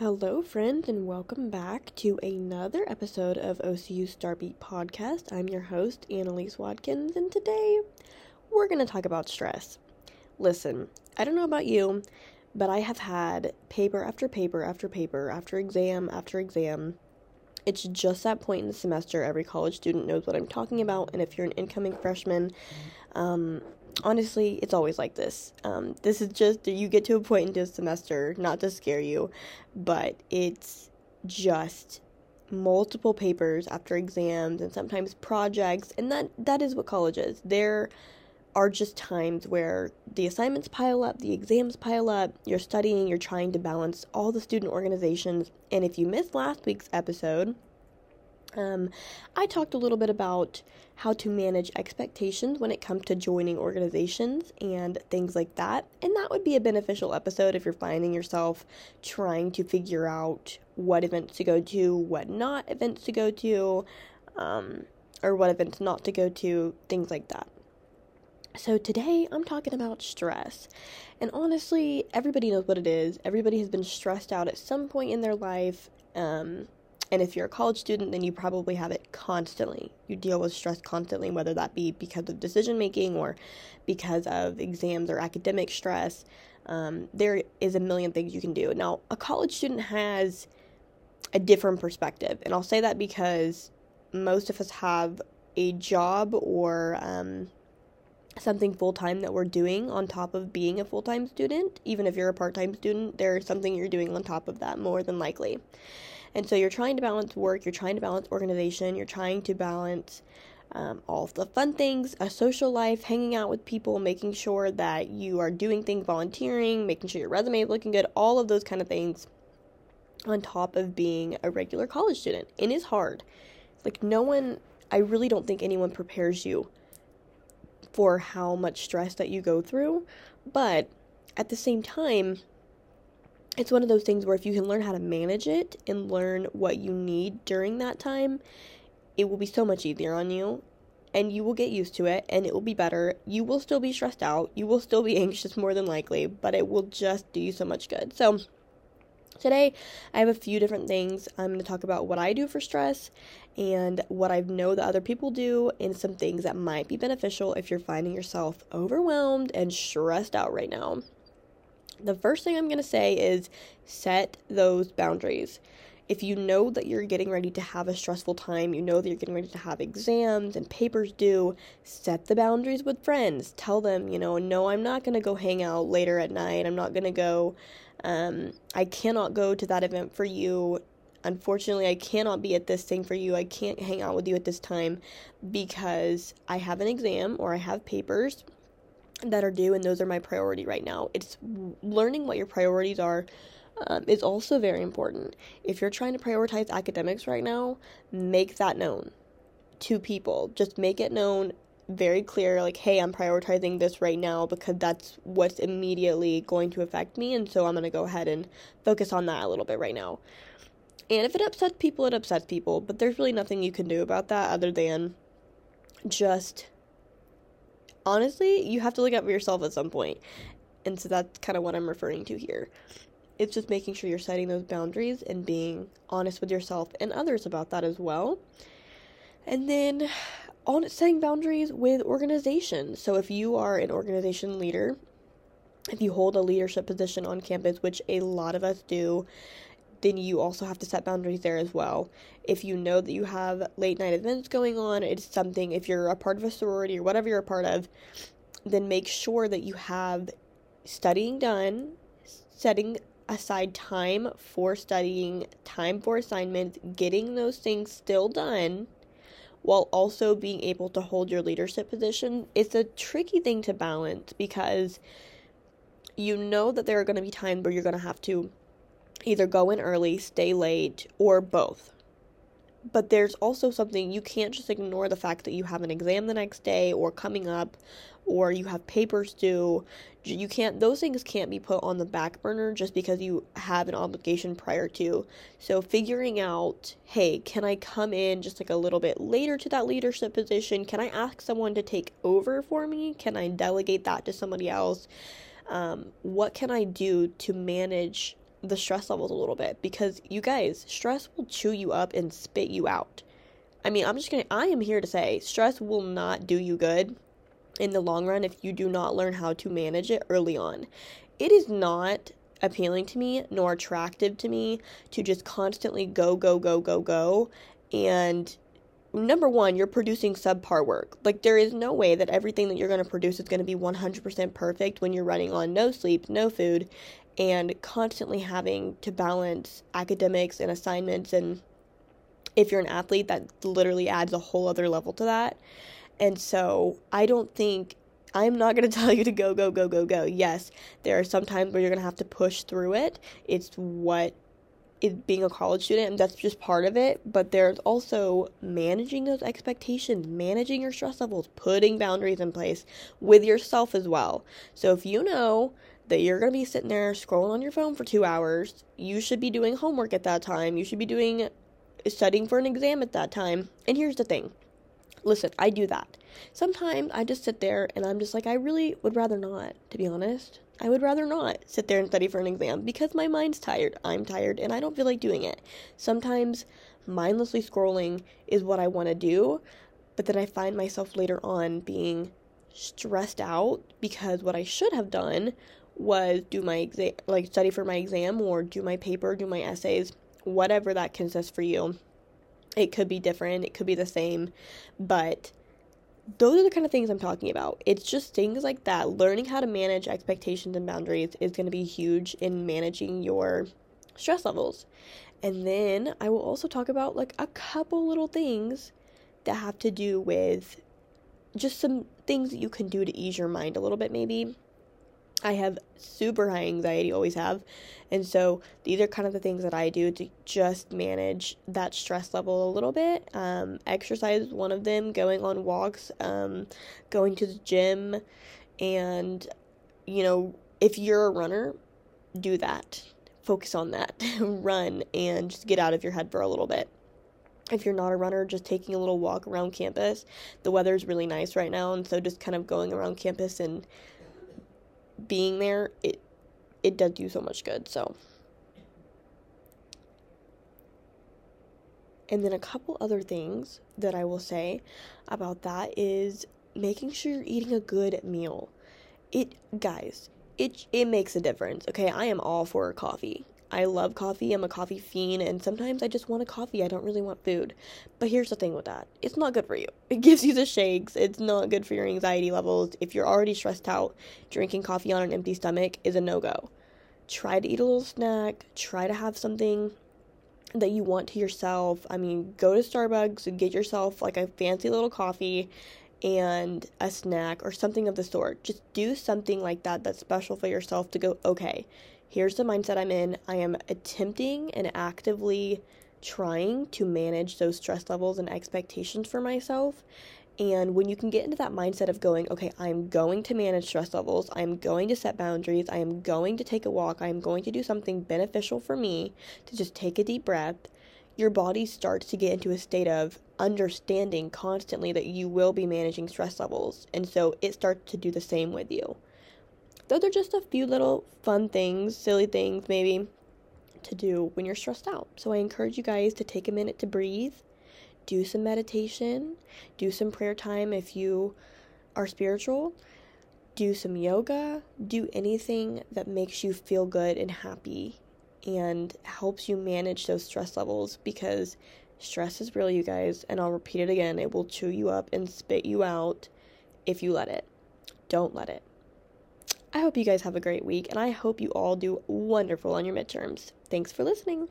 Hello, friends, and welcome back to another episode of OCU Starbeat Podcast. I'm your host, Annalise Watkins, and today we're going to talk about stress. Listen, I don't know about you, but I have had paper after paper after paper after exam after exam. It's just that point in the semester. Every college student knows what I'm talking about, and if you're an incoming freshman, um, honestly, it's always like this. Um, this is just you get to a point in this semester, not to scare you, but it's just multiple papers after exams and sometimes projects, and that that is what college is. There are just times where the assignments pile up, the exams pile up, you're studying, you're trying to balance all the student organizations, and if you missed last week's episode, um, I talked a little bit about how to manage expectations when it comes to joining organizations and things like that. And that would be a beneficial episode if you're finding yourself trying to figure out what events to go to, what not events to go to, um, or what events not to go to, things like that. So, today I'm talking about stress. And honestly, everybody knows what it is. Everybody has been stressed out at some point in their life. Um, and if you're a college student, then you probably have it constantly. You deal with stress constantly, whether that be because of decision making or because of exams or academic stress. Um, there is a million things you can do. Now, a college student has a different perspective. And I'll say that because most of us have a job or um, something full time that we're doing on top of being a full time student. Even if you're a part time student, there's something you're doing on top of that more than likely. And so you're trying to balance work, you're trying to balance organization, you're trying to balance um, all the fun things, a social life, hanging out with people, making sure that you are doing things, volunteering, making sure your resume is looking good, all of those kind of things on top of being a regular college student. It is hard. Like, no one, I really don't think anyone prepares you for how much stress that you go through, but at the same time, it's one of those things where if you can learn how to manage it and learn what you need during that time, it will be so much easier on you and you will get used to it and it will be better. You will still be stressed out, you will still be anxious more than likely, but it will just do you so much good. So, today I have a few different things. I'm going to talk about what I do for stress and what I know that other people do, and some things that might be beneficial if you're finding yourself overwhelmed and stressed out right now the first thing I'm going to say is set those boundaries. If you know that you're getting ready to have a stressful time, you know that you're getting ready to have exams and papers due, set the boundaries with friends. Tell them, you know, no, I'm not going to go hang out later at night. I'm not going to go, um, I cannot go to that event for you. Unfortunately, I cannot be at this thing for you. I can't hang out with you at this time because I have an exam or I have papers that are due, and those are my priority right now. It's learning what your priorities are um, is also very important. If you're trying to prioritize academics right now, make that known to people. Just make it known very clear like hey i'm prioritizing this right now because that's what's immediately going to affect me and so i'm going to go ahead and focus on that a little bit right now and if it upsets people it upsets people but there's really nothing you can do about that other than just honestly, you have to look out for yourself at some point. And so that's kind of what I'm referring to here. It's just making sure you're setting those boundaries and being honest with yourself and others about that as well. And then on setting boundaries with organizations. So if you are an organization leader, if you hold a leadership position on campus, which a lot of us do, then you also have to set boundaries there as well. If you know that you have late night events going on, it's something, if you're a part of a sorority or whatever you're a part of, then make sure that you have studying done, setting aside time for studying, time for assignments, getting those things still done while also being able to hold your leadership position. It's a tricky thing to balance because you know that there are going to be times where you're going to have to either go in early, stay late, or both. But there's also something you can't just ignore the fact that you have an exam the next day or coming up or you have papers due. You can't those things can't be put on the back burner just because you have an obligation prior to. So figuring out, hey, can I come in just like a little bit later to that leadership position? Can I ask someone to take over for me? Can I delegate that to somebody else? Um, what can I do to manage the stress levels a little bit because you guys, stress will chew you up and spit you out. I mean, I'm just gonna, I am here to say stress will not do you good in the long run if you do not learn how to manage it early on. It is not appealing to me nor attractive to me to just constantly go, go, go, go, go. And number one, you're producing subpar work. Like, there is no way that everything that you're going to produce is going to be 100% perfect when you're running on no sleep, no food, and constantly having to balance academics and assignments. And if you're an athlete, that literally adds a whole other level to that. And so I don't think I'm not going to tell you to go, go, go, go, go. Yes, there are some times where you're going to have to push through it. It's what is being a college student, and that's just part of it. But there's also managing those expectations, managing your stress levels, putting boundaries in place with yourself as well. So if you know that you're going to be sitting there scrolling on your phone for two hours, you should be doing homework at that time. You should be doing studying for an exam at that time. And here's the thing listen, I do that. Sometimes I just sit there and I'm just like, I really would rather not, to be honest. I would rather not sit there and study for an exam because my mind's tired. I'm tired and I don't feel like doing it. Sometimes mindlessly scrolling is what I want to do, but then I find myself later on being stressed out because what I should have done was do my exam, like study for my exam or do my paper, do my essays, whatever that consists for you. It could be different, it could be the same, but those are the kind of things I'm talking about. It's just things like that. Learning how to manage expectations and boundaries is going to be huge in managing your stress levels. And then I will also talk about like a couple little things that have to do with just some things that you can do to ease your mind a little bit, maybe. I have super high anxiety, always have. And so these are kind of the things that I do to just manage that stress level a little bit. Um, exercise one of them, going on walks, um, going to the gym. And, you know, if you're a runner, do that. Focus on that. Run and just get out of your head for a little bit if you're not a runner, just taking a little walk around campus. The weather's really nice right now, and so just kind of going around campus and being there, it it does you so much good. So and then a couple other things that I will say about that is making sure you're eating a good meal. It guys, it it makes a difference. Okay, I am all for coffee. I love coffee. I'm a coffee fiend, and sometimes I just want a coffee. I don't really want food. But here's the thing with that it's not good for you. It gives you the shakes. It's not good for your anxiety levels. If you're already stressed out, drinking coffee on an empty stomach is a no go. Try to eat a little snack. Try to have something that you want to yourself. I mean, go to Starbucks and get yourself like a fancy little coffee and a snack or something of the sort. Just do something like that that's special for yourself to go, okay, here's the mindset I'm in. I am attempting and actively trying to manage those stress levels and expectations for myself. And when you can get into that mindset of going, okay, I'm going to manage stress levels, I'm going to set boundaries, I am going to take a walk, I am going to do something beneficial for me to just take a deep breath, your body starts to get into a state of understanding constantly that you will be managing stress levels. And so it starts to do the same with you those are just a few little fun things, silly things maybe to do when you're stressed out. So I encourage you guys to take a minute to breathe, do some meditation, do some prayer time if you are spiritual, do some yoga, do anything that makes you feel good and happy and helps you manage those stress levels because stress is real, you guys, and I'll repeat it again. It will chew you up and spit you out if you let it. Don't let it. I hope you guys have a great week, and I hope you all do wonderful on your midterms. Thanks for listening.